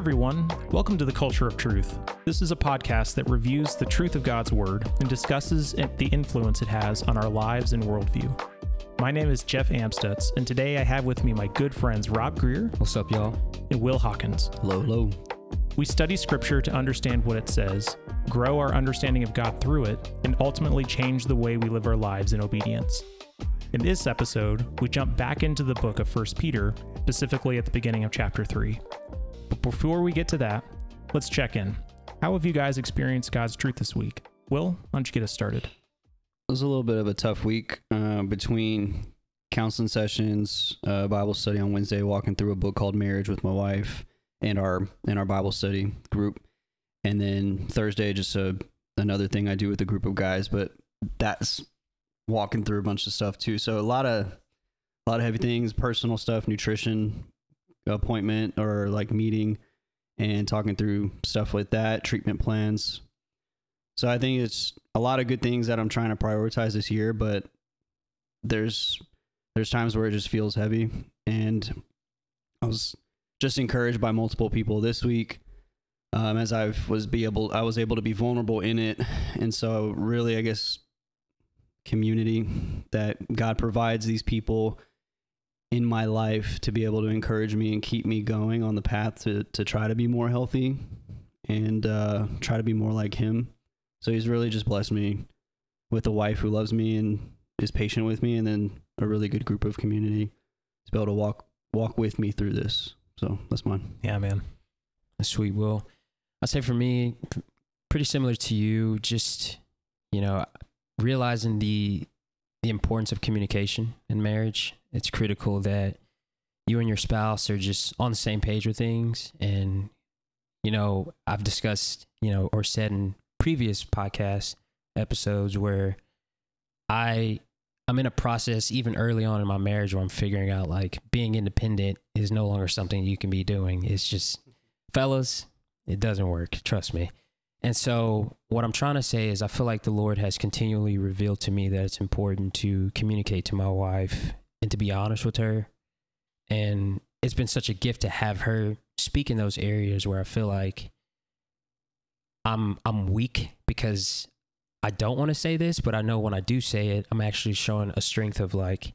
everyone. Welcome to the Culture of Truth. This is a podcast that reviews the truth of God's Word and discusses the influence it has on our lives and worldview. My name is Jeff Amstutz, and today I have with me my good friends Rob Greer What's up, y'all? and Will Hawkins. Hello, hello. We study Scripture to understand what it says, grow our understanding of God through it, and ultimately change the way we live our lives in obedience. In this episode, we jump back into the book of 1 Peter, specifically at the beginning of chapter 3. But before we get to that, let's check in. How have you guys experienced God's truth this week? Will, why don't you get us started? It was a little bit of a tough week uh, between counseling sessions, uh, Bible study on Wednesday, walking through a book called Marriage with my wife, and our in our Bible study group, and then Thursday just a another thing I do with a group of guys. But that's walking through a bunch of stuff too. So a lot of a lot of heavy things, personal stuff, nutrition, appointment or like meeting, and talking through stuff like that, treatment plans. So I think it's a lot of good things that I'm trying to prioritize this year, but there's there's times where it just feels heavy and I was just encouraged by multiple people this week um, as I was be able I was able to be vulnerable in it and so really I guess community that God provides these people in my life to be able to encourage me and keep me going on the path to to try to be more healthy and uh, try to be more like him. So he's really just blessed me with a wife who loves me and is patient with me, and then a really good group of community to be able to walk walk with me through this. So that's mine. Yeah, man. Sweet Will. I'd say for me, pretty similar to you, just, you know, realizing the the importance of communication in marriage. It's critical that you and your spouse are just on the same page with things. And, you know, I've discussed, you know, or said in previous podcast episodes where I I'm in a process even early on in my marriage where I'm figuring out like being independent is no longer something you can be doing. It's just fellas, it doesn't work, trust me. And so what I'm trying to say is I feel like the Lord has continually revealed to me that it's important to communicate to my wife and to be honest with her. And it's been such a gift to have her speak in those areas where I feel like I'm I'm weak because I don't want to say this, but I know when I do say it, I'm actually showing a strength of like,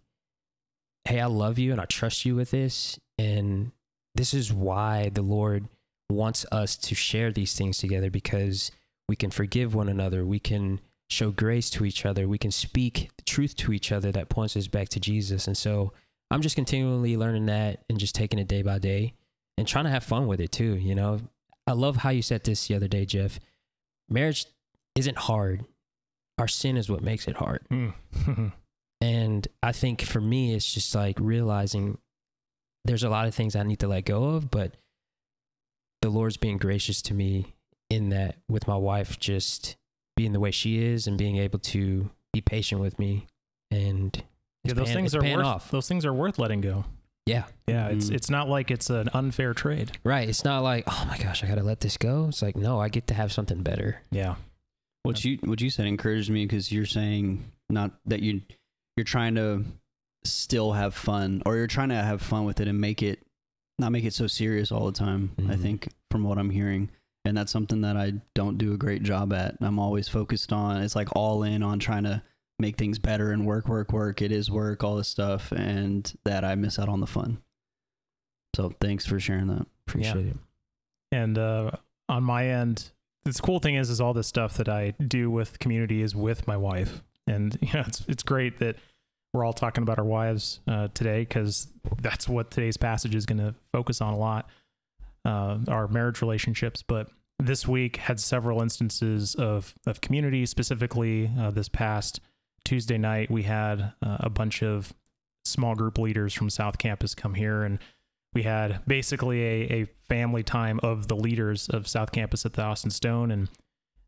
hey, I love you and I trust you with this. And this is why the Lord wants us to share these things together because we can forgive one another. We can show grace to each other. We can speak truth to each other that points us back to Jesus. And so I'm just continually learning that and just taking it day by day and trying to have fun with it too. You know, I love how you said this the other day, Jeff. Marriage isn't hard. Our sin is what makes it hard. Mm. And I think for me, it's just like realizing there's a lot of things I need to let go of, but the Lord's being gracious to me in that with my wife just being the way she is and being able to be patient with me. And yeah, those paying- things are paying worth off. those things are worth letting go. Yeah. Yeah, it's Mm. it's not like it's an unfair trade. Right. It's not like, oh my gosh, I got to let this go. It's like, no, I get to have something better. Yeah. What you what you said encouraged me because you're saying not that you you're trying to still have fun or you're trying to have fun with it and make it not make it so serious all the time. I Mhm. think from what I'm hearing, and that's something that I don't do a great job at. I'm always focused on it's like all in on trying to make things better and work, work, work. It is work, all this stuff, and that I miss out on the fun. So thanks for sharing that. Appreciate it. And uh, on my end, the cool thing is, is all this stuff that I do with community is with my wife, and you know, it's it's great that we're all talking about our wives uh, today because that's what today's passage is going to focus on a lot, uh, our marriage relationships. But this week had several instances of of community. Specifically, uh, this past Tuesday night, we had uh, a bunch of small group leaders from South Campus come here and we had basically a, a family time of the leaders of South Campus at the Austin Stone, and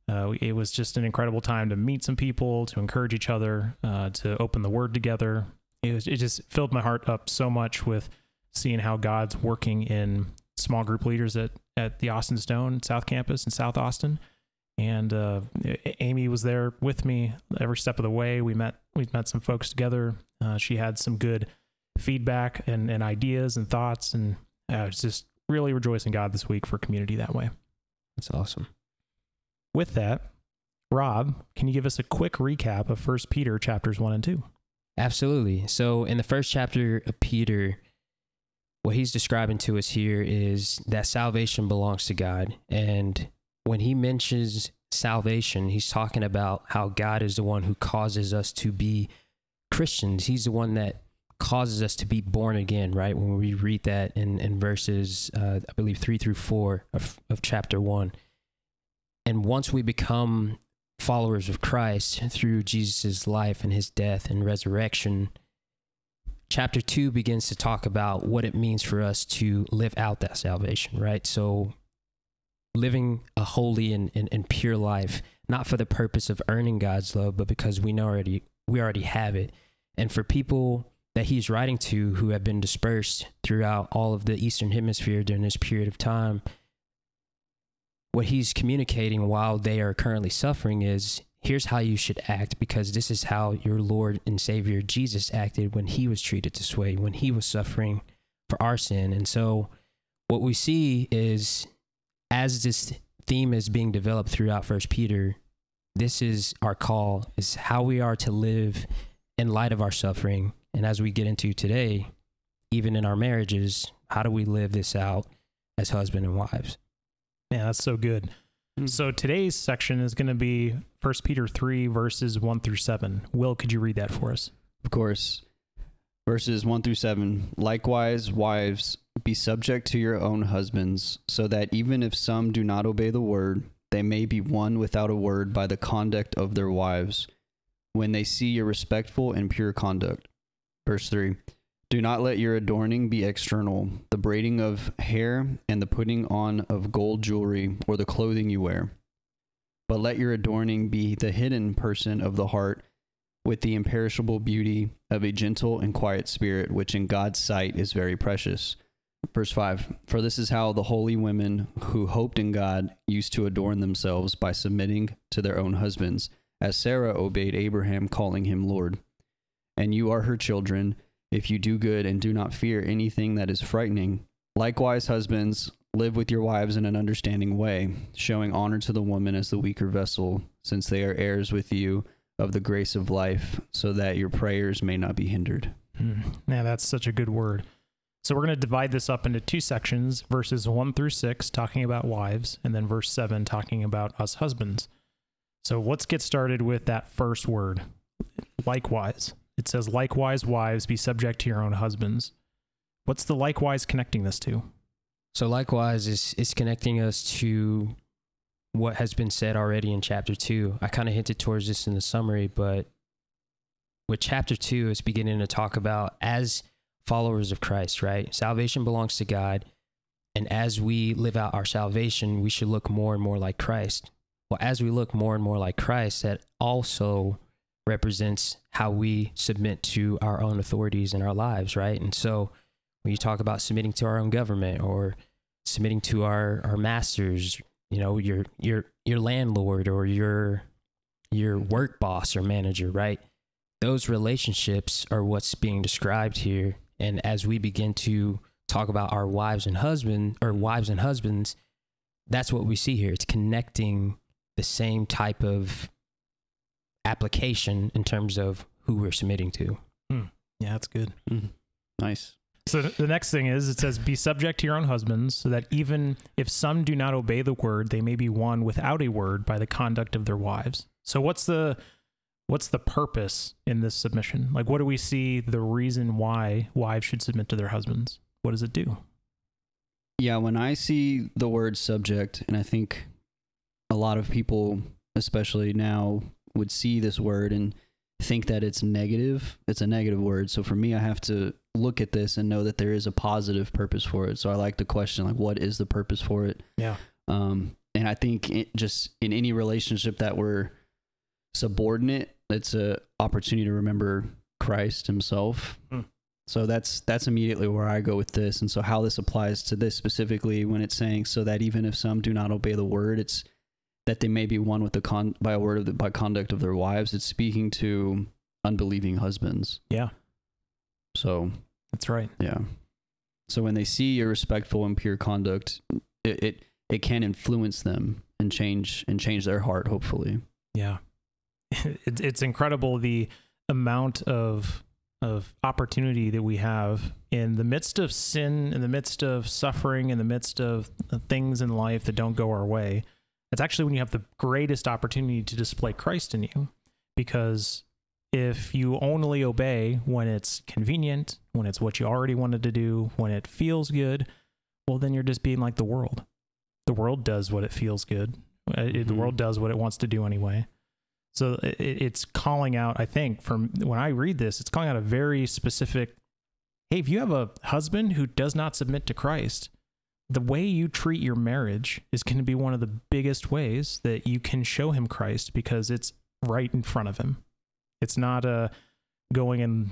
uh, it was just an incredible time to meet some people, to encourage each other, uh, to open the Word together. It was it just filled my heart up so much with seeing how God's working in small group leaders at at the Austin Stone South Campus in South Austin. And uh, Amy was there with me every step of the way. We met we met some folks together. Uh, she had some good feedback and, and ideas and thoughts and uh, it's just really rejoicing God this week for community that way. That's awesome. With that, Rob, can you give us a quick recap of First Peter chapters one and two? Absolutely. So, in the first chapter of Peter, what he's describing to us here is that salvation belongs to God. And when he mentions salvation, he's talking about how God is the one who causes us to be Christians. He's the one that causes us to be born again, right? When we read that in, in verses, uh, I believe, three through four of, of chapter one. And once we become followers of Christ through Jesus' life and his death and resurrection, chapter two begins to talk about what it means for us to live out that salvation, right? So, living a holy and, and, and pure life, not for the purpose of earning God's love, but because we know already we already have it. And for people that he's writing to who have been dispersed throughout all of the Eastern Hemisphere during this period of time, what he's communicating while they are currently suffering is here's how you should act because this is how your Lord and Savior Jesus acted when he was treated this way, when he was suffering for our sin. And so what we see is as this theme is being developed throughout First Peter, this is our call, is how we are to live in light of our suffering. And as we get into today, even in our marriages, how do we live this out as husband and wives? Yeah, that's so good. Mm. So today's section is going to be First Peter 3, verses 1 through 7. Will, could you read that for us? Of course. Verses 1 through 7. Likewise, wives, be subject to your own husbands, so that even if some do not obey the word, they may be won without a word by the conduct of their wives, when they see your respectful and pure conduct. Verse 3. Do not let your adorning be external, the braiding of hair and the putting on of gold jewelry or the clothing you wear. But let your adorning be the hidden person of the heart with the imperishable beauty of a gentle and quiet spirit, which in God's sight is very precious. Verse 5 For this is how the holy women who hoped in God used to adorn themselves by submitting to their own husbands, as Sarah obeyed Abraham, calling him Lord. And you are her children if you do good and do not fear anything that is frightening. Likewise, husbands, live with your wives in an understanding way, showing honor to the woman as the weaker vessel, since they are heirs with you of the grace of life, so that your prayers may not be hindered. Hmm. Yeah, that's such a good word. So we're going to divide this up into two sections verses 1 through 6, talking about wives, and then verse 7, talking about us husbands. So let's get started with that first word likewise. It says, likewise, wives, be subject to your own husbands. What's the likewise connecting this to? So likewise is is connecting us to what has been said already in chapter 2. I kind of hinted towards this in the summary, but with chapter 2 it's beginning to talk about as followers of Christ, right? Salvation belongs to God, and as we live out our salvation, we should look more and more like Christ. Well, as we look more and more like Christ, that also represents how we submit to our own authorities in our lives, right? And so when you talk about submitting to our own government or submitting to our, our masters, you know, your your your landlord or your your work boss or manager, right? Those relationships are what's being described here. And as we begin to talk about our wives and husband or wives and husbands, that's what we see here. It's connecting the same type of application in terms of who we're submitting to. Yeah, that's good. Mhm. Nice. So the next thing is it says, Be subject to your own husbands, so that even if some do not obey the word, they may be won without a word by the conduct of their wives. So what's the what's the purpose in this submission? Like what do we see the reason why wives should submit to their husbands? What does it do? Yeah, when I see the word subject, and I think a lot of people, especially now, would see this word and think that it's negative. It's a negative word. So for me, I have to look at this and know that there is a positive purpose for it. So I like the question, like, what is the purpose for it? Yeah. Um, and I think it just in any relationship that we're subordinate, it's a opportunity to remember Christ Himself. Hmm. So that's that's immediately where I go with this, and so how this applies to this specifically when it's saying so that even if some do not obey the word, it's that they may be won with the con by a word of the by conduct of their wives. It's speaking to unbelieving husbands. Yeah, So that's right. yeah, So when they see your respectful and pure conduct, it it, it can influence them and change and change their heart. Hopefully, Yeah. It's it's incredible the amount of of opportunity that we have in the midst of sin, in the midst of suffering, in the midst of uh, things in life that don't go our way. It's actually when you have the greatest opportunity to display Christ in you. Because if you only obey when it's convenient, when it's what you already wanted to do, when it feels good, well, then you're just being like the world. The world does what it feels good. Uh, it- The world does what it wants to do anyway. So it's calling out, I think, from when I read this, it's calling out a very specific hey, if you have a husband who does not submit to Christ, the way you treat your marriage is going to be one of the biggest ways that you can show him Christ because it's right in front of him. It's not a going and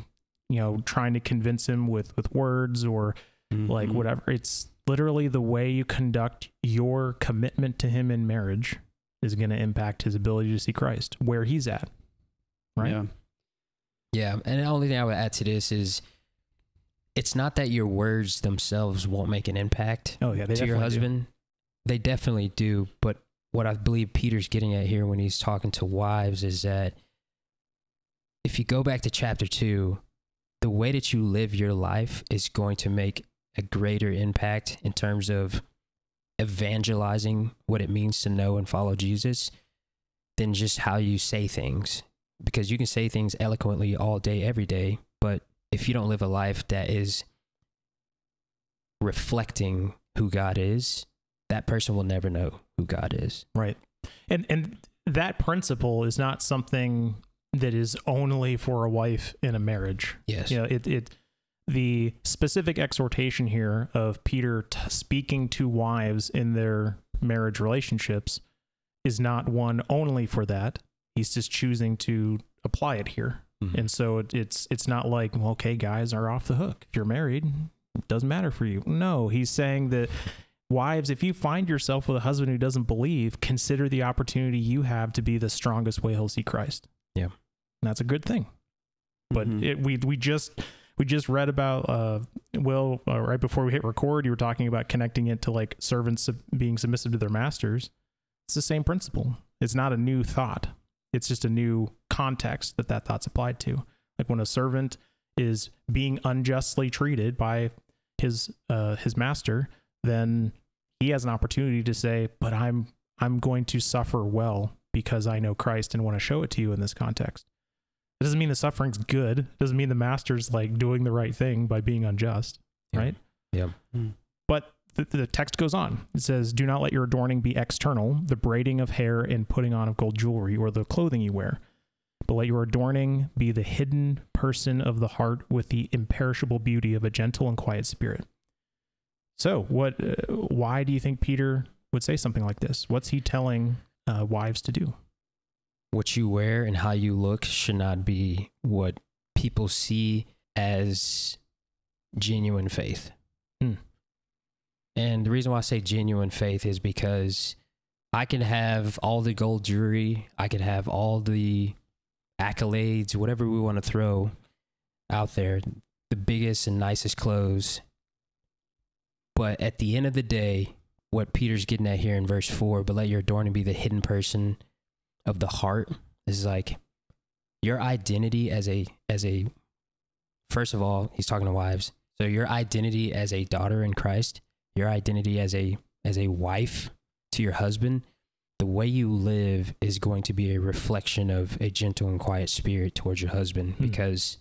you know trying to convince him with with words or like Mhm. whatever. It's literally the way you conduct your commitment to him in marriage is going to impact his ability to see Christ where he's at. Right? Yeah. Yeah, and the only thing I would add to this is it's not that your words themselves won't make an impact Oh yeah, they to your definitely do. husband. They definitely do, but what I believe Peter's getting at here when he's talking to wives is that if you go back to chapter 2, the way that you live your life is going to make a greater impact in terms of evangelizing what it means to know and follow Jesus than just how you say things. Because you can say things eloquently all day, every day, if you don't live a life that is reflecting who God is, that person will never know who God is. Right. And and that principle is not something that is only for a wife in a marriage. Yes. You know, it it the specific exhortation here of Peter t- speaking to wives in their marriage relationships is not one only for that. He's just choosing to apply it here. Mhm. And so it, it's it's not like, well, okay, guys are off the hook. If you're married, it doesn't matter for you. No, he's saying that wives, if you find yourself with a husband who doesn't believe, consider the opportunity you have to be the strongest way he'll see Christ. Yeah. And that's a good thing. But Mhm. it, we we just we just read about uh Will uh, right before we hit record. You were talking about connecting it to like servants sub- being submissive to their masters. It's the same principle. It's not a new thought. It's just a new context that that thought's applied to. Like when a servant is being unjustly treated by his uh his master, then he has an opportunity to say, "But I'm I'm going to suffer well because I know Christ and want to show it to you in this context." It doesn't mean the suffering's good. It doesn't mean the master's like doing the right thing by being unjust, Yeah. right? Yeah. But the, the text goes on. It says, Do not let your adorning be external, the braiding of hair and putting on of gold jewelry or the clothing you wear. But let your adorning be the hidden person of the heart with the imperishable beauty of a gentle and quiet spirit. So, what? Uh, why do you think Peter would say something like this? What's he telling uh, wives to do? What you wear and how you look should not be what people see as genuine faith. And the reason why I say genuine faith is because I can have all the gold jewelry, I can have all the accolades, whatever we want to throw out there, the biggest and nicest clothes. But at the end of the day, what Peter's getting at here in verse 4, but let your adorning be the hidden person of the heart is like your identity as a as a first of all, he's talking to wives. So your identity as a daughter in Christ, your identity as a as a wife to your husband, the way you live is going to be a reflection of a gentle and quiet spirit towards your husband Hmm. because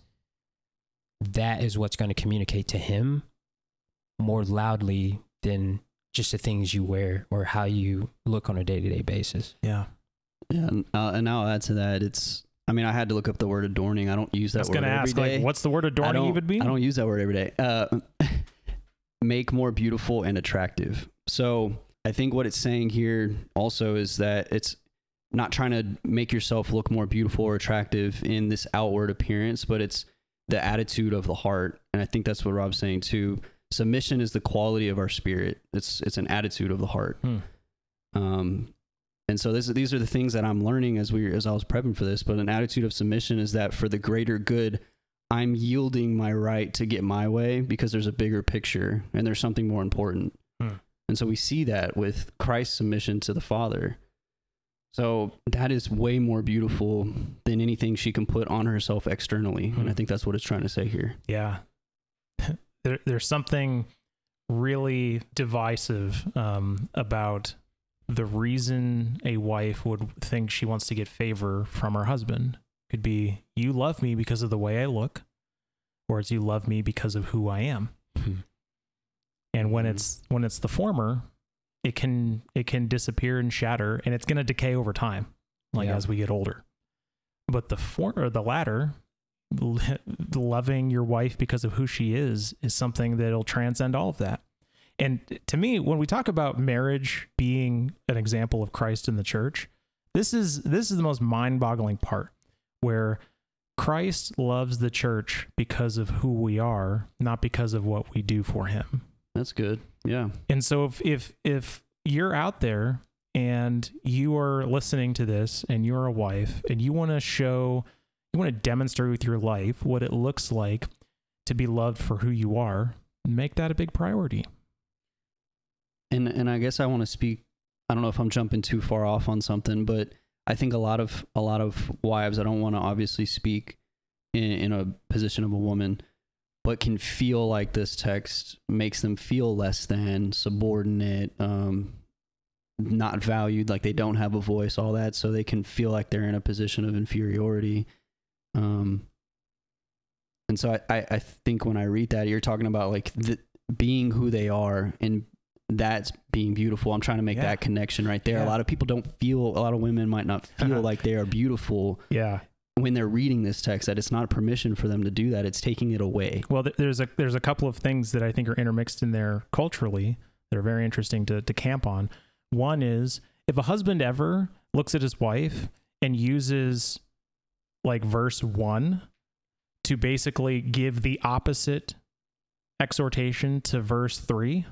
that is what's going to communicate to him more loudly than just the things you wear or how you look on a day-to-day basis. Yeah. Yeah, and, uh, and I'll add to that. It's. I mean, I had to look up the word adorning. I don't use that. I was word going to every ask, day. like, what's the word adorning don't, even mean? I don't use that word every day. Uh, make more beautiful and attractive. So I think what it's saying here also is that it's not trying to make yourself look more beautiful or attractive in this outward appearance, but it's the attitude of the heart. And I think that's what Rob's saying too. Submission is the quality of our spirit. It's it's an attitude of the heart. Hmm. Um, and so this, these are the things that I'm learning as we as I was prepping for this. But an attitude of submission is that for the greater good I'm yielding my right to get my way because there's a bigger picture and there's something more important. Hmm. And so we see that with Christ's submission to the Father. So that is way more beautiful than anything she can put on herself externally. And I Hmm. think that's what it's trying to say here. Yeah. there, there's something really divisive um, about the reason a wife would think she wants to get favor from her husband. Could be you love me because of the way I look, or it's you love me because of who I am. And when Mhm. it's when it's the former, it can it can disappear and shatter, and it's going to decay over time, like Yeah. as we get older. But the for or the latter, loving your wife because of who she is, is something that'll transcend all of that. And to me, when we talk about marriage being an example of Christ in the church, this is this is the most mind-boggling part, where Christ loves the church because of who we are, not because of what we do for him. That's good. Yeah. And so if if if you're out there and you are listening to this and you're a wife and you want to show you want to demonstrate with your life what it looks like to be loved for who you are, make that a big priority. and and I guess I want to speak. I don't know if I'm jumping too far off on something, but I think a lot of a lot of wives. I don't want to obviously speak in, in a position of a woman, but can feel like this text makes them feel less than, subordinate, um, not valued, like they don't have a voice, all that. So they can feel like they're in a position of inferiority. Um, and so I, I, I think when I read that, you're talking about like the, being who they are and that's being beautiful. I'm trying to make Yeah. that connection right there. Yeah. A lot of people don't feel, a lot of women might not feel uh-huh. like they are beautiful Yeah. when they're reading this text, that it's not permission for them to do that. It's taking it away. Well, there's a there's a couple of things that I think are intermixed in there culturally that are very interesting to to camp on. One is if a husband ever looks at his wife and uses like verse 1 to basically give the opposite exhortation to verse 3,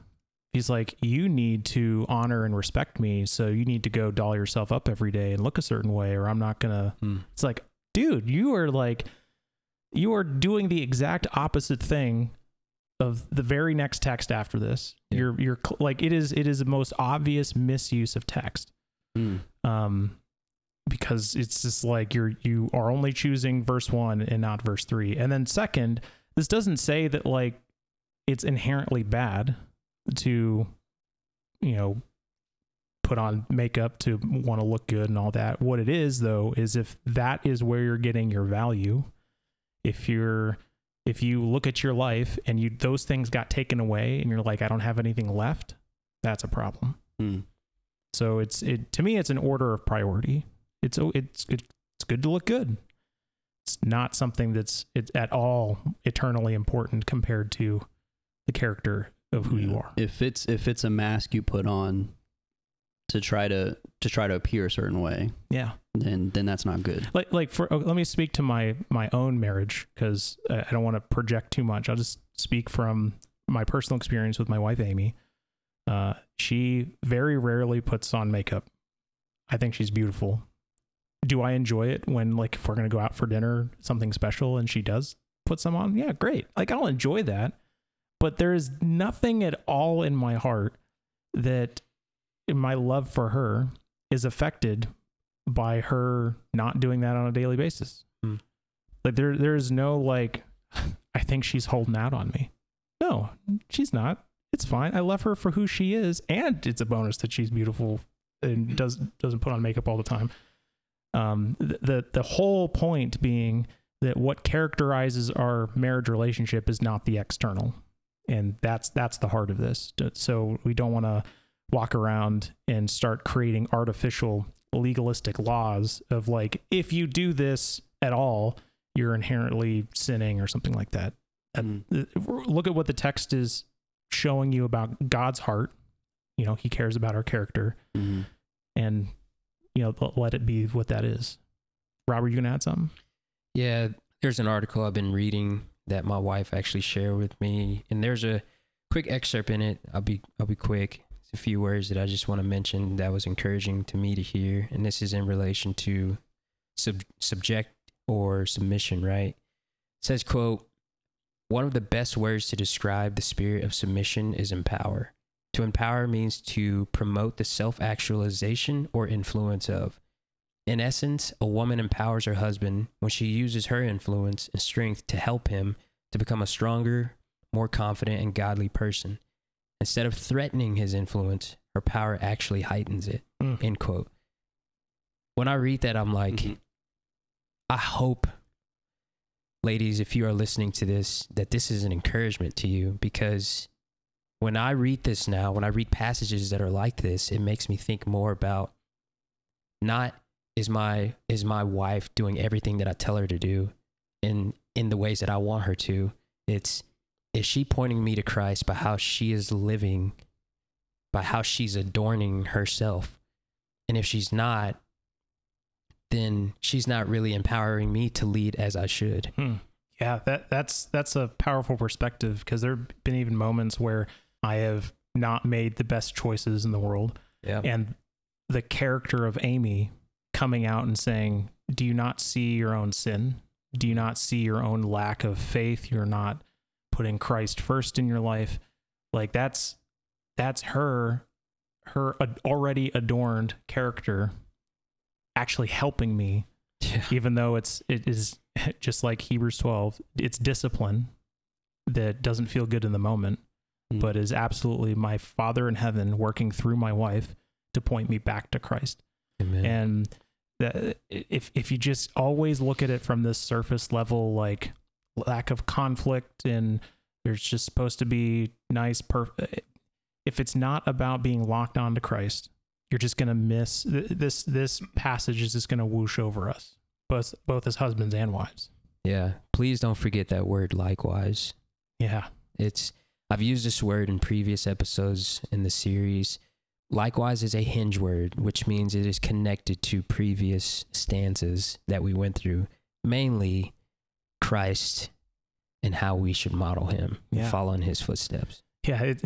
he's like you need to honor and respect me, so you need to go doll yourself up every day and look a certain way or I'm not going to Hmm. it's like, dude, you are like, you are doing the exact opposite thing of the very next text after this. Yeah. You're, you're cl- like, it is, it is the most obvious misuse of text. Um, because it's just like you're, you are only choosing verse one and not verse three. And then second, this doesn't say that like it's inherently bad to, you know, put on makeup to want to look good and all that. What it is though is if that is where you're getting your value, if you're if you look at your life and you those things got taken away and you're like I don't have anything left, that's a problem. Mm. So it's it to me it's an order of priority. It's oh, it's it's good to look good. It's not something that's it's at all eternally important compared to the character of who you are. If it's if it's a mask you put on to try to to try to appear a certain way, Yeah. then then that's not good. like like for oh, let me speak to my my own marriage because I don't want to project too much. I'll just speak from my personal experience with my wife Amy. Uh, she very rarely puts on makeup. I think she's beautiful. Do I enjoy it when like if we're gonna go out for dinner, something special, and she does put some on? Yeah, great. Like I'll enjoy that. But there is nothing at all in my heart that my love for her is affected by her not doing that on a daily basis. Hmm. Like there there's no like I think she's holding out on me. No, she's not. It's fine. I love her for who she is and it's a bonus that she's beautiful and does doesn't put on makeup all the time. Um the the, the whole point being that what characterizes our marriage relationship is not the external. And that's that's the heart of this. So we don't want to walk around and start creating artificial legalistic laws of like if you do this at all you're inherently sinning or something like that Mm. Uh, look at what the text is showing you about god's heart you know he cares about our character Mhm. and you know let it be what that is robert you gonna add something Yeah, there's an article I've been reading that my wife actually shared with me, and there's a quick excerpt in it. I'll be I'll be quick. It's a few words that I just want to mention that was encouraging to me to hear, and this is in relation to sub, subject or submission, right? says, quote, one of the best words to describe the spirit of submission is empower. To empower means to promote the self actualization or influence of. In essence, a woman empowers her husband when she uses her influence and strength to help him to become a stronger, more confident, and godly person. Instead of threatening his influence, her power actually heightens it. Mm. End quote. When I read that, I'm like, Mhm. I hope, ladies, if you are listening to this, that this is an encouragement to you because when I read this now, when I read passages that are like this, it makes me think more about not is my is my wife doing everything that I tell her to do in in the ways that I want her to. It's is she pointing me to Christ by how she is living, by how she's adorning herself. And if she's not, then she's not really empowering me to lead as I should. Hmm. Yeah, that that's that's a powerful perspective because there've been even moments where I have not made the best choices in the world, Yeah. and the character of Amy coming out and saying, "Do you not see your own sin? Do you not see your own lack of faith? You're not putting Christ first in your life." Like that's that's her her ad- already adorned character actually helping me Yeah. even though it's it is just like Hebrews 12 it's discipline that doesn't feel good in the moment Mm. but is absolutely my father in heaven working through my wife to point me back to Christ Amen. and that if if you just always look at it from this surface level like lack of conflict and there's just supposed to be nice perfect uh, if it's not about being locked on to Christ you're just going to miss th- this this passage is just going to whoosh over us both both as husbands and wives yeah. Please don't forget that word likewise. yeah It's I've used this word in previous episodes in the series. Likewise is a hinge word, which means it is connected to previous stanzas that we went through, mainly Christ and how we should model him and Yeah. follow in his footsteps. yeah it,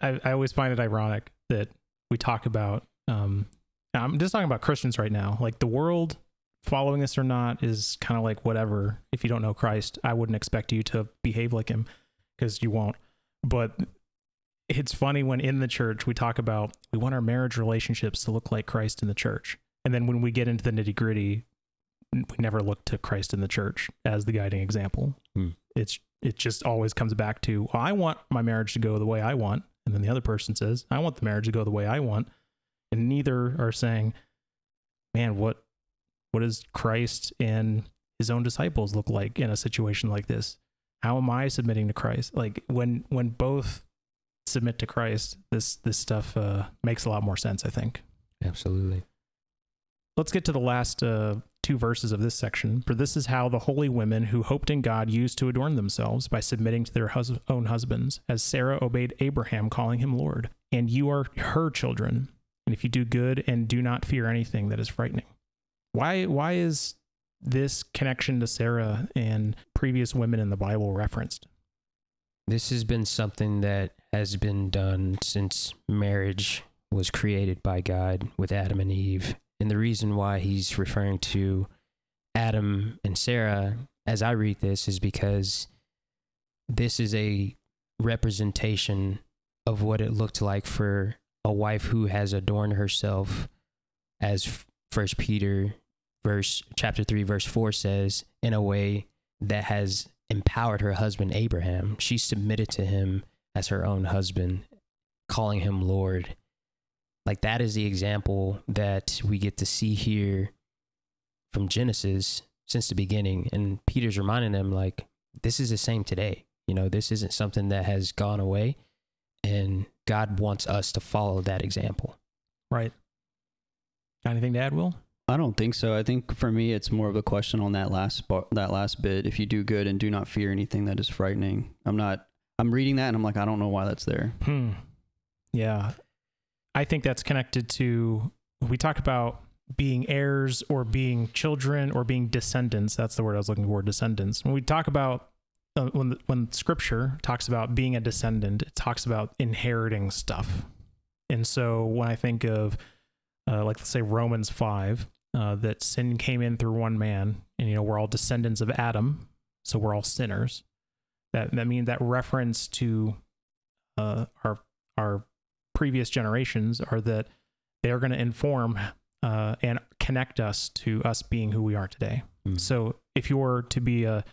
I, I always find it ironic that we talk about um i'm just talking about christians right now like the world following this or not is kind of like whatever if you don't know christ i wouldn't expect you to behave like him because you won't but it's funny when in the church we talk about we want our marriage relationships to look like christ in the church. And then when we get into the nitty gritty we never look to christ in the church as the guiding example. Hmm. it's it just always comes back to well, i want my marriage to go the way i want. And then the other person says i want the marriage to go the way i want. And neither are saying man what what does christ and his own disciples look like in a situation like this? How am i submitting to christ? Like when when both submit to christ this this stuff uh, makes a lot more sense i think Absolutely. Let's get to the last uh, two verses of this section. For this is how the holy women who hoped in God used to adorn themselves by submitting to their hus- own husbands, as Sarah obeyed Abraham, calling him Lord. And you are her children. And if you do good and do not fear anything that is frightening. Why? Why is this connection to Sarah and previous women in the Bible referenced? This has been something that has been done since marriage was created by God with Adam and Eve. And the reason why he's referring to Adam and Sarah as I read this is because this is a representation of what it looked like for a wife who has adorned herself as first Peter verse chapter 3 verse 4 says in a way that has empowered her husband Abraham. She submitted to him as her own husband, calling him Lord. Like that is the example that we get to see here from Genesis since the beginning. And Peter's reminding them, like, this is the same today. You know, this isn't something that has gone away. And God wants us to follow that example. Right. Got anything to add, Will? I don't think so. I think for me, it's more of a question on that last bar, that last bit. If you do good and do not fear anything that is frightening, I'm not. I'm reading that and I'm like, I don't know why that's there. Hmm. Yeah. I think that's connected to we talk about being heirs or being children or being descendants. That's the word I was looking for, descendants. When we talk about uh, when when scripture talks about being a descendant, it talks about inheriting stuff. And so when I think of uh, like let's say Romans 5, uh, that sin came in through one man and you know we're all descendants of Adam so we're all sinners. That that means that reference to uh, our our previous generations are that they are going to inform uh, and connect us to us being who we are today. Mm. So if you're to be a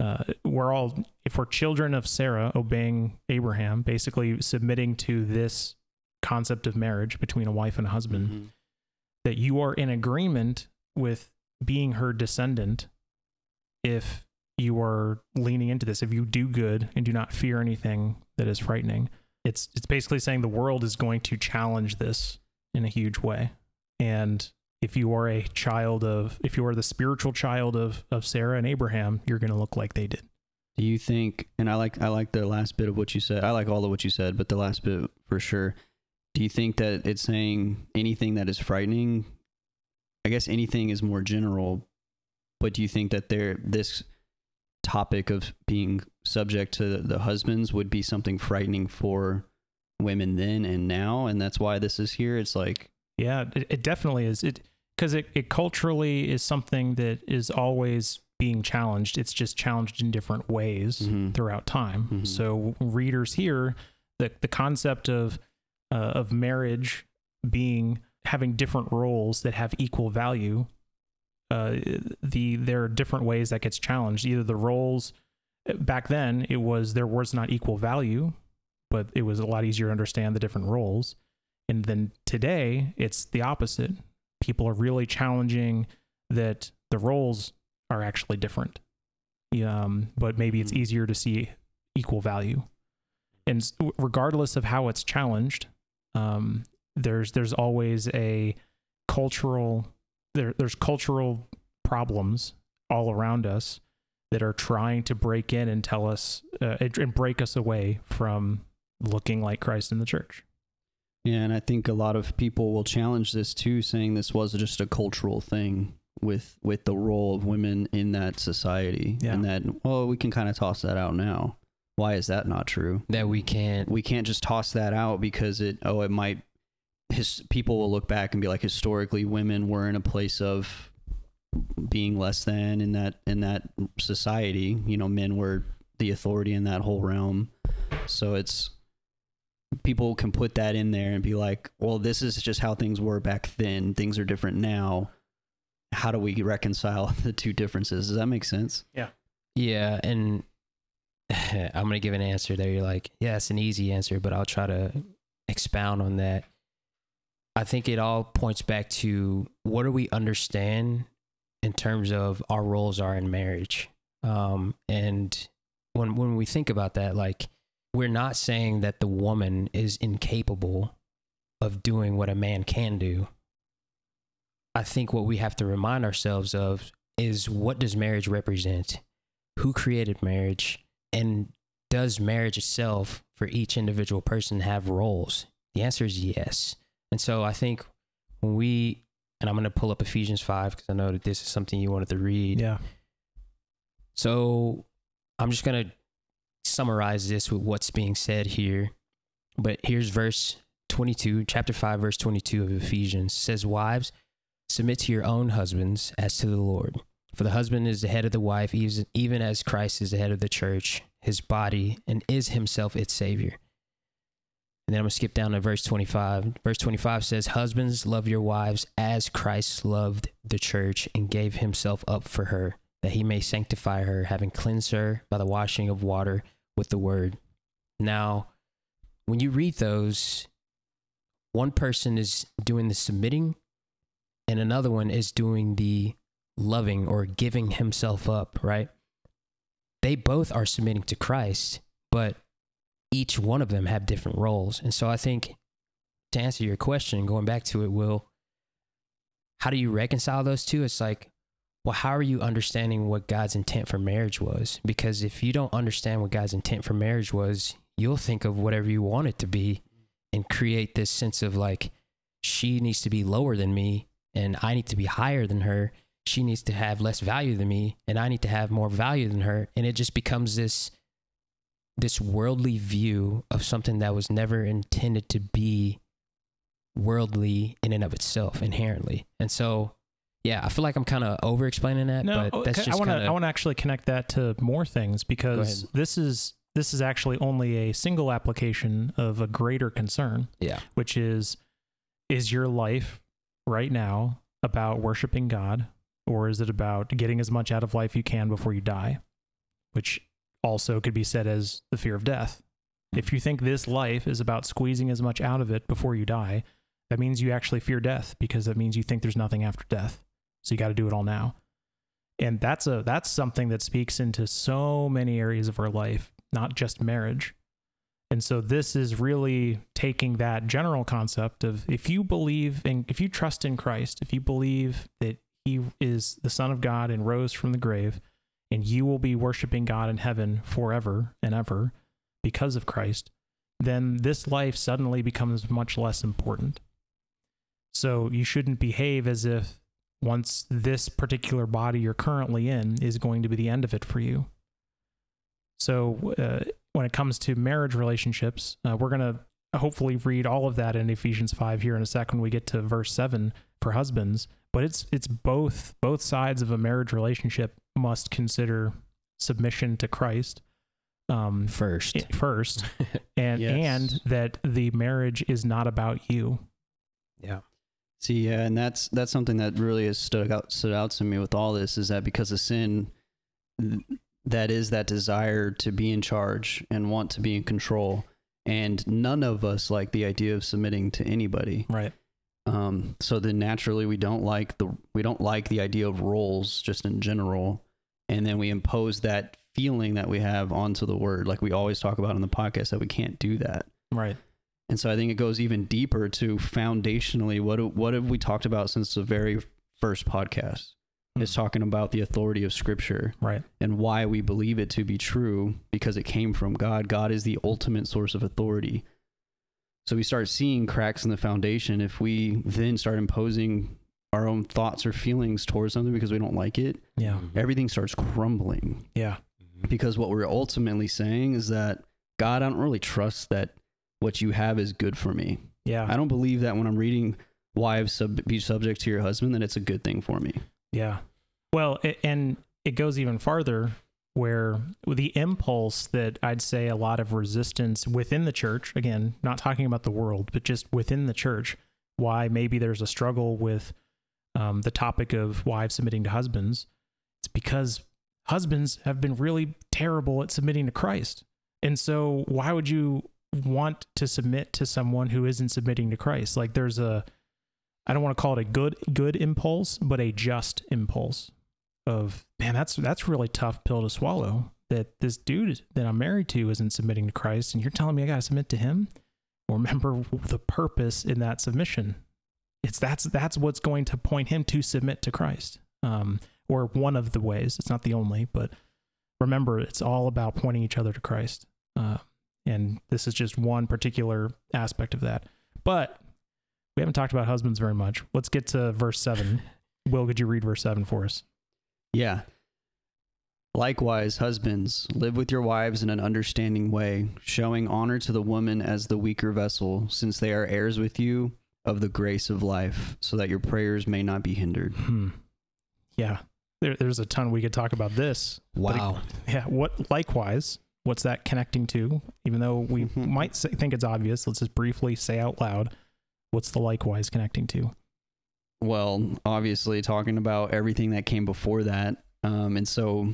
uh, we're all if we're children of Sarah obeying Abraham, basically submitting to this concept of marriage between a wife and a husband, Mhm. that you are in agreement with being her descendant if you are leaning into this if you do good and do not fear anything that is frightening it's it's basically saying the world is going to challenge this in a huge way and if you are a child of if you are the spiritual child of of Sarah and Abraham you're going to look like they did Do you think? And I like I like the last bit of what you said. I like all of what you said, but the last bit for sure. Do you think that it's saying anything that is frightening? I guess anything is more general, but do you think that there this topic of being subject to the husbands would be something frightening for women then and now, and that's why this is here? It's like Yeah, it, it definitely is. It because it, it culturally is something that is always being challenged. It's just challenged in different ways Mhm. throughout time. Mhm. So readers here, the the concept of uh, of marriage being having different roles that have equal value. Uh, the there are different ways that gets challenged. Either the roles back then it was there was not equal value, but it was a lot easier to understand the different roles. And then today, it's the opposite. People are really challenging that the roles are actually different. Um, but maybe it's Mhm. easier to see equal value. And regardless of how it's challenged, um, there's there's always a cultural there there's cultural problems all around us that are trying to break in and tell us uh, and break us away from looking like Christ in the church. Yeah, and I think a lot of people will challenge this too, saying this was just a cultural thing with with the role of women in that society, Yeah. and that well, we can kind of toss that out now. Why is that not true? that we can't We can't just toss that out because it oh it might his people will look back and be like historically women were in a place of being less than in that in that society. You know, men were the authority in that whole realm. So it's people can put that in there and be like, well, this is just how things were back then. Things are different now. How do we reconcile the two differences? Does that make sense? Yeah, Yeah. and I'm gonna give an answer there. You're like, yeah, it's an easy answer, but I'll try to expound on that. I think it all points back to what do we understand in terms of our roles are in marriage. Um, and when when we think about that, like we're not saying that the woman is incapable of doing what a man can do. I think what we have to remind ourselves of is what does marriage represent? Who created marriage? And does marriage itself for each individual person have roles? The answer is yes. And so I think when we, and I'm going to pull up Ephesians 5 because I know that this is something you wanted to read. Yeah. So I'm just going to summarize this with what's being said here. But here's verse 22, chapter 5, verse 22 of Ephesians It says, Wives, submit to your own husbands as to the Lord. For the husband is the head of the wife, even even as Christ is the head of the church, his body, and is himself its Savior. And then I'm going to skip down to verse 25. Verse 25 says, Husbands, love your wives as Christ loved the church and gave himself up for her, that he may sanctify her, having cleansed her by the washing of water with the word. Now, when you read those, one person is doing the submitting, and another one is doing the loving or giving himself up, right? They both are submitting to Christ, but each one of them have different roles. And so I think to answer your question, going back to it, Will, how do you reconcile those two? It's like, well, how are you understanding what God's intent for marriage was? Because if you don't understand what God's intent for marriage was, you'll think of whatever you want it to be and create this sense of like, she needs to be lower than me and I need to be higher than her. She needs to have less value than me and I need to have more value than her. And it just becomes this this worldly view of something that was never intended to be worldly in and of itself inherently. And so yeah, I feel like I'm kind of over explaining that, No, but oh, that's okay, just I want to I want to actually connect that to more things because this is this is actually only a single application of a greater concern, yeah, which is is your life right now about worshiping God or is it about getting as much out of life you can before you die? Which also could be said as the fear of death. Hmm. If you think this life is about squeezing as much out of it before you die, that means you actually fear death because that means you think there's nothing after death. So you got to do it all now. And that's a that's something that speaks into so many areas of our life, not just marriage. And so this is really taking that general concept of if you believe and if you trust in Christ, if you believe that he is the son of God and rose from the grave and you will be worshiping God in heaven forever and ever because of Christ, then this life suddenly becomes much less important. So you shouldn't behave as if once this particular body you're currently in is going to be the end of it for you. So uh, when it comes to marriage relationships, uh, we're going to hopefully read all of that in Ephesians 5 here in a second when we get to verse 7 for husbands, but it's it's both both sides of a marriage relationship must consider submission to Christ um first. i- first and Yes. and that the marriage is not about you. yeah, See, yeah, and that's that's something that really has stood out stood out to me with all this is that because of sin, that is that desire to be in charge and want to be in control, and none of us like the idea of submitting to anybody. Right. Um, so then naturally we don't like the we don't like the idea of roles just in general, and then we impose that feeling that we have onto the word, like we always talk about on the podcast that we can't do that. Right. And so I think it goes even deeper to foundationally what what have we talked about since the very first podcast? is talking about the authority of scripture Right. and why we believe it to be true because it came from God. God is the ultimate source of authority. So we start seeing cracks in the foundation if we then start imposing our own thoughts or feelings towards something because we don't like it, Yeah. Mm-hmm. everything starts crumbling Yeah. because what we're ultimately saying is that God, I don't really trust that what you have is good for me. Yeah. I don't believe that when I'm reading wives sub- be subject to your husband that it's a good thing for me. Yeah. Well, it, and it goes even farther where the impulse that I'd say a lot of resistance within the church, again, not talking about the world, but just within the church, why maybe there's a struggle with um, the topic of wives submitting to husbands. It's because husbands have been really terrible at submitting to Christ. And so why would you want to submit to someone who isn't submitting to Christ? Like there's a I don't want to call it a good good impulse, but a just impulse of man, that's that's really tough pill to swallow. That this dude that I'm married to isn't submitting to Christ, and you're telling me I gotta submit to him. Remember the purpose in that submission. It's that's that's what's going to point him to submit to Christ, um, or one of the ways. It's not the only, but remember, it's all about pointing each other to Christ. Uh, and this is just one particular aspect of that. But we haven't talked about husbands very much. Let's get to verse seven. Will, could you read verse seven for us? Yeah. Likewise, husbands, live with your wives in an understanding way, showing honor to the woman as the weaker vessel, since they are heirs with you of the grace of life, so that your prayers may not be hindered. Hmm. Yeah. There, there's a ton we could talk about this. But it- Wow. Yeah. What likewise? What's that connecting to? Even though we might say, think it's obvious, let's just briefly say out loud. What's the likewise connecting to? Well, obviously, talking about everything that came before that. Um, and so,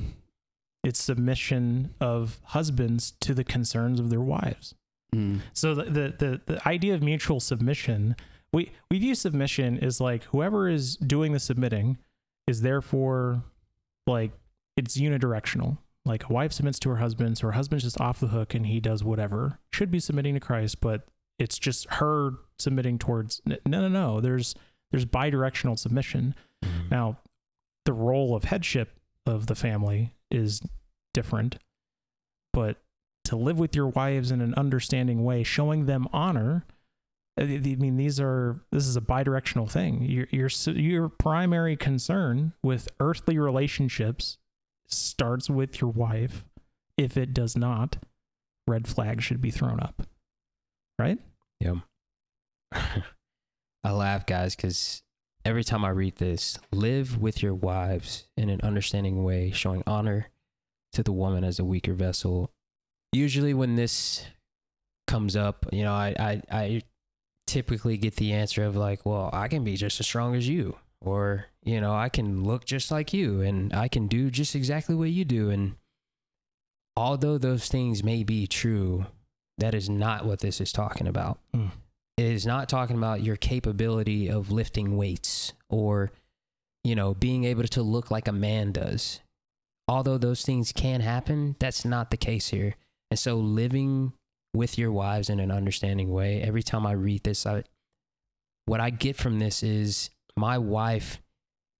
It's submission of husbands to the concerns of their wives. mm, So the, the the the idea of mutual submission, we we view submission as like whoever is doing the submitting is therefore like it's unidirectional. Like a wife submits to her husband, so her husband's just off the hook and he does whatever. Should be submitting to Christ, but it's just her submitting towards no no no. There's there's bidirectional submission. Mhm. Now, the role of headship of the family is different, but to live with your wives in an understanding way, showing them honor. I I mean, these are this is a bidirectional thing. Your your your primary concern with earthly relationships starts with your wife. If it does not, red flag should be thrown up. Right? Yep. I laugh, guys, because every time I read this, live with your wives in an understanding way, showing honor to the woman as a weaker vessel. Usually, when this comes up, you know, I, I, I typically get the answer of like, well, I can be just as strong as you, or, you know, I can look just like you, and I can do just exactly what you do. And although those things may be true, that is not what this is talking about. Mm. It is not talking about your capability of lifting weights or, you know, being able to look like a man does. Although those things can happen, that's not the case here. And so living with your wives in an understanding way, every time I read this, I what I get from this is my wife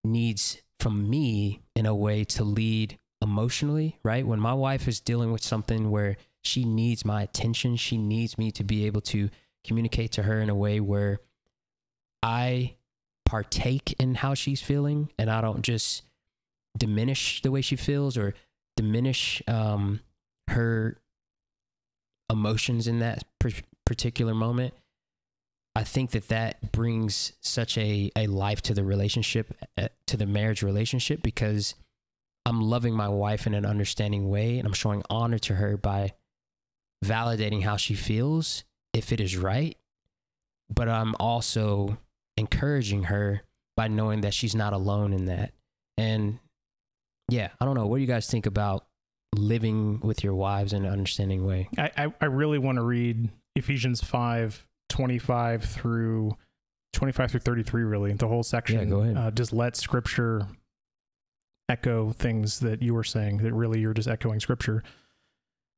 needs from me in a way to lead emotionally, right? When my wife is dealing with something where she needs my attention, she needs me to be able to communicate to her in a way where I partake in how she's feeling and I don't just diminish the way she feels or diminish um, her emotions in that particular moment. I think that that brings such a, a life to the relationship, uh, to the marriage relationship, because I'm loving my wife in an understanding way and I'm showing honor to her by validating how she feels if it is right. But I'm also encouraging her by knowing that she's not alone in that. And yeah, I don't know. What do you guys think about living with your wives in an understanding way? I, I, I really want to read Ephesians 5 25 through 25 through 33, really, the whole section. Yeah, go ahead. Uh, just let scripture echo things that you were saying, that really you're just echoing scripture.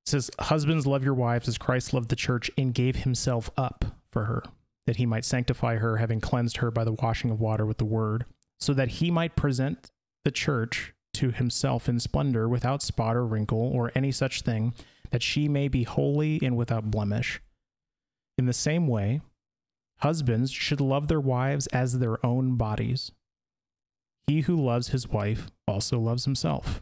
It says, Husbands, love your wives as Christ loved the church and gave himself up for her, that he might sanctify her, having cleansed her by the washing of water with the word, so that he might present the church to himself in splendor, without spot or wrinkle or any such thing, that she may be holy and without blemish. In the same way, husbands should love their wives as their own bodies. He who loves his wife also loves himself.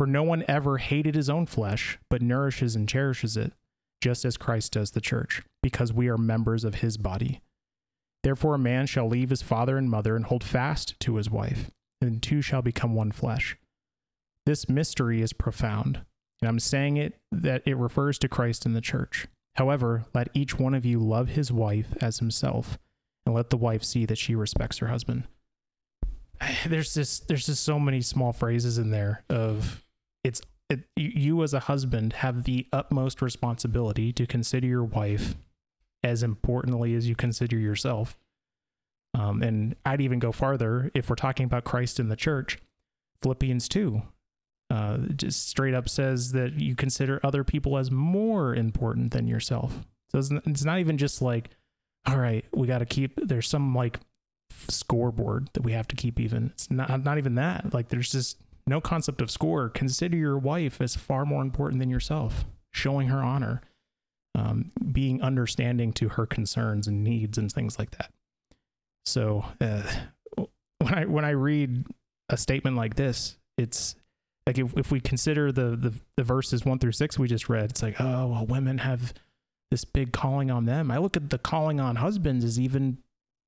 For no one ever hated his own flesh, but nourishes and cherishes it, just as Christ does the church, because we are members of his body. Therefore, a man shall leave his father and mother and hold fast to his wife, and two shall become one flesh. This mystery is profound, and I'm saying it that it refers to Christ and the church. However, let each one of you love his wife as himself, and let the wife see that she respects her husband. There's just there's just so many small phrases in there of it's it, you as a husband have the utmost responsibility to consider your wife as importantly as you consider yourself. Um, and I'd even go farther if we're talking about Christ in the church. Philippians 2 uh, just straight up says that you consider other people as more important than yourself. So it's, it's not even just like, all right, we got to keep, there's some like scoreboard that we have to keep even. It's not, not even that. Like there's just no concept of score. Consider your wife as far more important than yourself, showing her honor, um, being understanding to her concerns and needs and things like that. So uh, when I when I read a statement like this, it's like if, if we consider the, the the verses one through six we just read, it's like oh well, women have this big calling on them. I look at the calling on husbands as even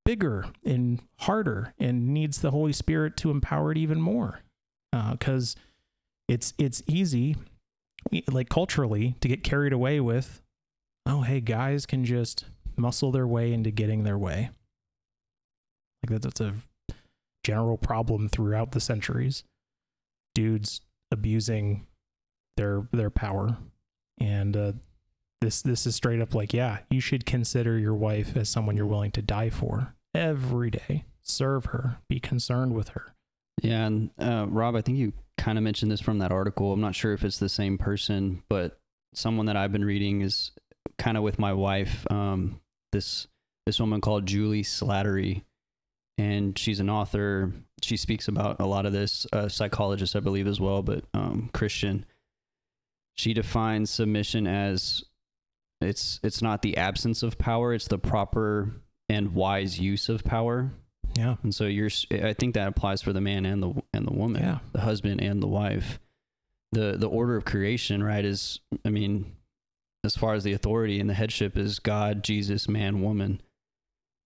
bigger and harder and needs the Holy Spirit to empower it even more because uh, it's it's easy like culturally to get carried away with oh hey guys can just muscle their way into getting their way. Like that's a general problem throughout the centuries. Dudes abusing their their power. And uh, this this is straight up like yeah you should consider your wife as someone you're willing to die for every day. Serve her. Be concerned with her yeah, and uh, Rob, I think you kind of mentioned this from that article. I'm not sure if it's the same person, but someone that I've been reading is kind of with my wife. Um, this this woman called Julie Slattery, and she's an author. She speaks about a lot of this. A psychologist, I believe, as well, but um, Christian. She defines submission as it's it's not the absence of power; it's the proper and wise use of power. Yeah. And so you're I think that applies for the man and the and the woman, Yeah. the husband and the wife. The the order of creation, right, is I mean, as far as the authority and the headship is God, Jesus, man, woman.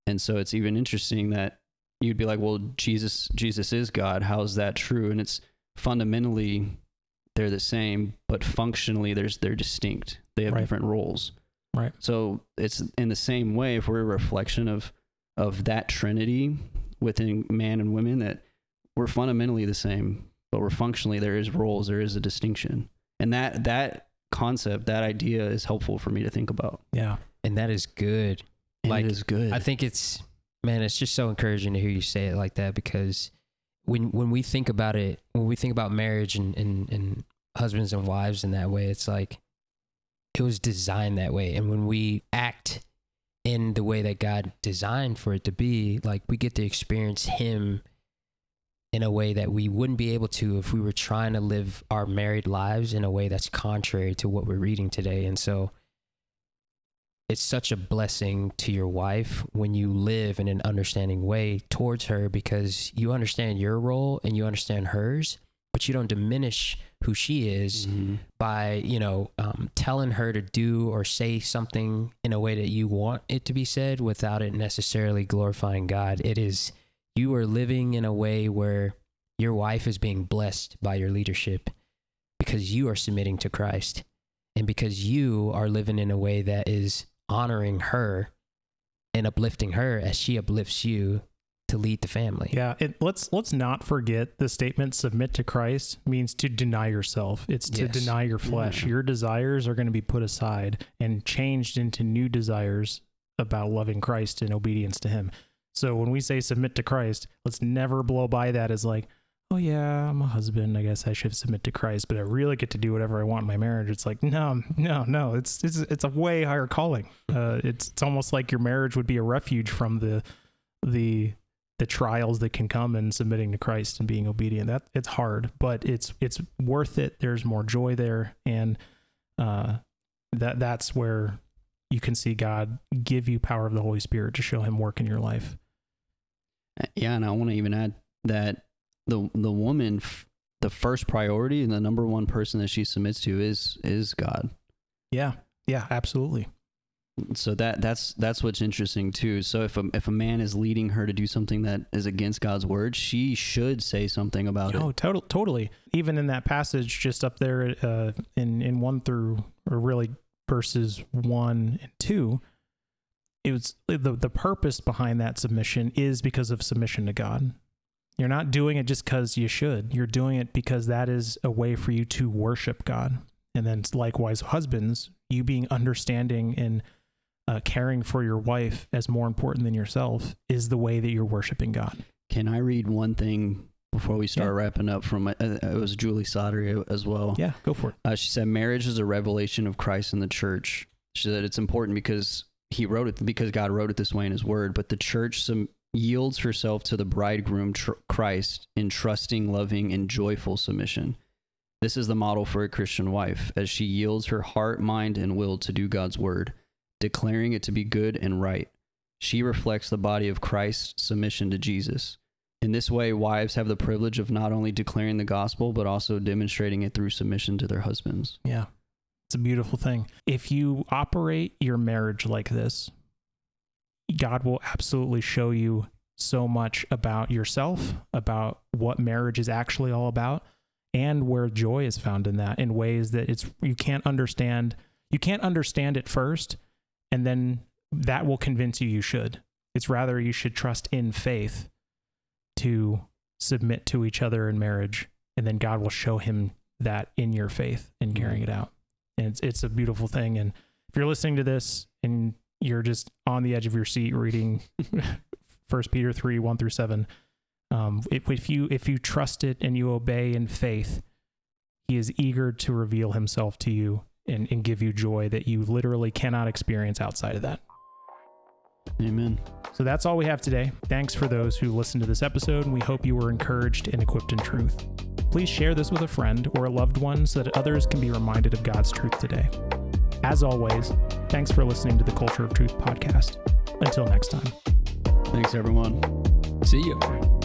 And so it's even interesting that you'd be like, well, Jesus Jesus is God. How is that true? And it's fundamentally they're the same, but functionally there's they're distinct. They have Right. different roles. Right. So it's in the same way if we're a reflection of of that Trinity within man and women that we're fundamentally the same, but we're functionally there is roles, there is a distinction. And that that concept, that idea is helpful for me to think about. Yeah. And that is good. And Like, it is good. I think it's man, it's just so encouraging to hear you say it like that because when when we think about it, when we think about marriage and and, and husbands and wives in that way, it's like it was designed that way. And when we act in the way that God designed for it to be, like we get to experience him in a way that we wouldn't be able to if we were trying to live our married lives in a way that's contrary to what we're reading today. And so it's such a blessing to your wife when you live in an understanding way towards her because you understand your role and you understand hers, but you don't diminish who she is Mhm. by you know um, telling her to do or say something in a way that you want it to be said without it necessarily glorifying God. It is you are living in a way where your wife is being blessed by your leadership because you are submitting to Christ and because you are living in a way that is honoring her and uplifting her as she uplifts you to lead the family. Yeah, it, let's let's not forget the statement "submit to Christ" means to deny yourself. It's to Yes. deny your flesh. Yeah. Your desires are going to be put aside and changed into new desires about loving Christ and obedience to Him. So when we say submit to Christ, let's never blow by that as like, oh yeah, I'm a husband. I guess I should submit to Christ, but I really get to do whatever I want in my marriage. It's like, no, no, no. It's it's it's a way higher calling. Uh, it's it's almost like your marriage would be a refuge from the the the trials that can come in submitting to Christ and being obedient. That it's hard, but it's it's worth it. There's more joy there, and uh, that that's where you can see God give you power of the Holy Spirit to show Him work in your life. Yeah, and I want to even add that the the woman, the first priority and the number one person that she submits to is is God. Yeah, yeah, absolutely. So that that's that's what's interesting too. So if a if a man is leading her to do something that is against God's word, she should say something about Oh, it. Oh, total, totally. Even in that passage, just up there uh, in in one through, or really verses one and two, it was the the purpose behind that submission is because of submission to God. You're not doing it just because you should. You're doing it because that is a way for you to worship God. And then likewise, husbands, you being understanding and uh, caring for your wife as more important than yourself is the way that you're worshiping God. Can I read one thing before we start wrapping up? From uh, it was Julie Sauter as well. Yeah, go for it. Uh, she said, "Marriage is a revelation of Christ in the church." She said it's important because he wrote it because God wrote it this way in His Word. But the church some yields herself to the bridegroom tr- Christ in trusting, loving, and joyful submission. This is the model for a Christian wife as she yields her heart, mind, and will to do God's word, declaring it to be good and right. She reflects the body of Christ's submission to Jesus. In this way, wives have the privilege of not only declaring the gospel, but also demonstrating it through submission to their husbands. Yeah. It's a beautiful thing. If you operate your marriage like this, God will absolutely show you so much about yourself, about what marriage is actually all about, and where joy is found in that in ways that it's you can't understand. You can't understand it first, and then that will convince you you should. It's rather you should trust in faith to submit to each other in marriage, and then God will show him that in your faith and carrying it out. And it's it's a beautiful thing. And if you're listening to this and you're just on the edge of your seat reading First Peter three one through seven, um, if, if you if you trust it and you obey in faith, He is eager to reveal Himself to you and, and give you joy that you literally cannot experience outside of that. Amen. So that's all we have today. Thanks for those who listened to this episode, and we hope you were encouraged and equipped in truth. Please share this with a friend or a loved one so that others can be reminded of God's truth today. As always, thanks for listening to the Culture of Truth podcast. Until next time. Thanks, everyone. See you.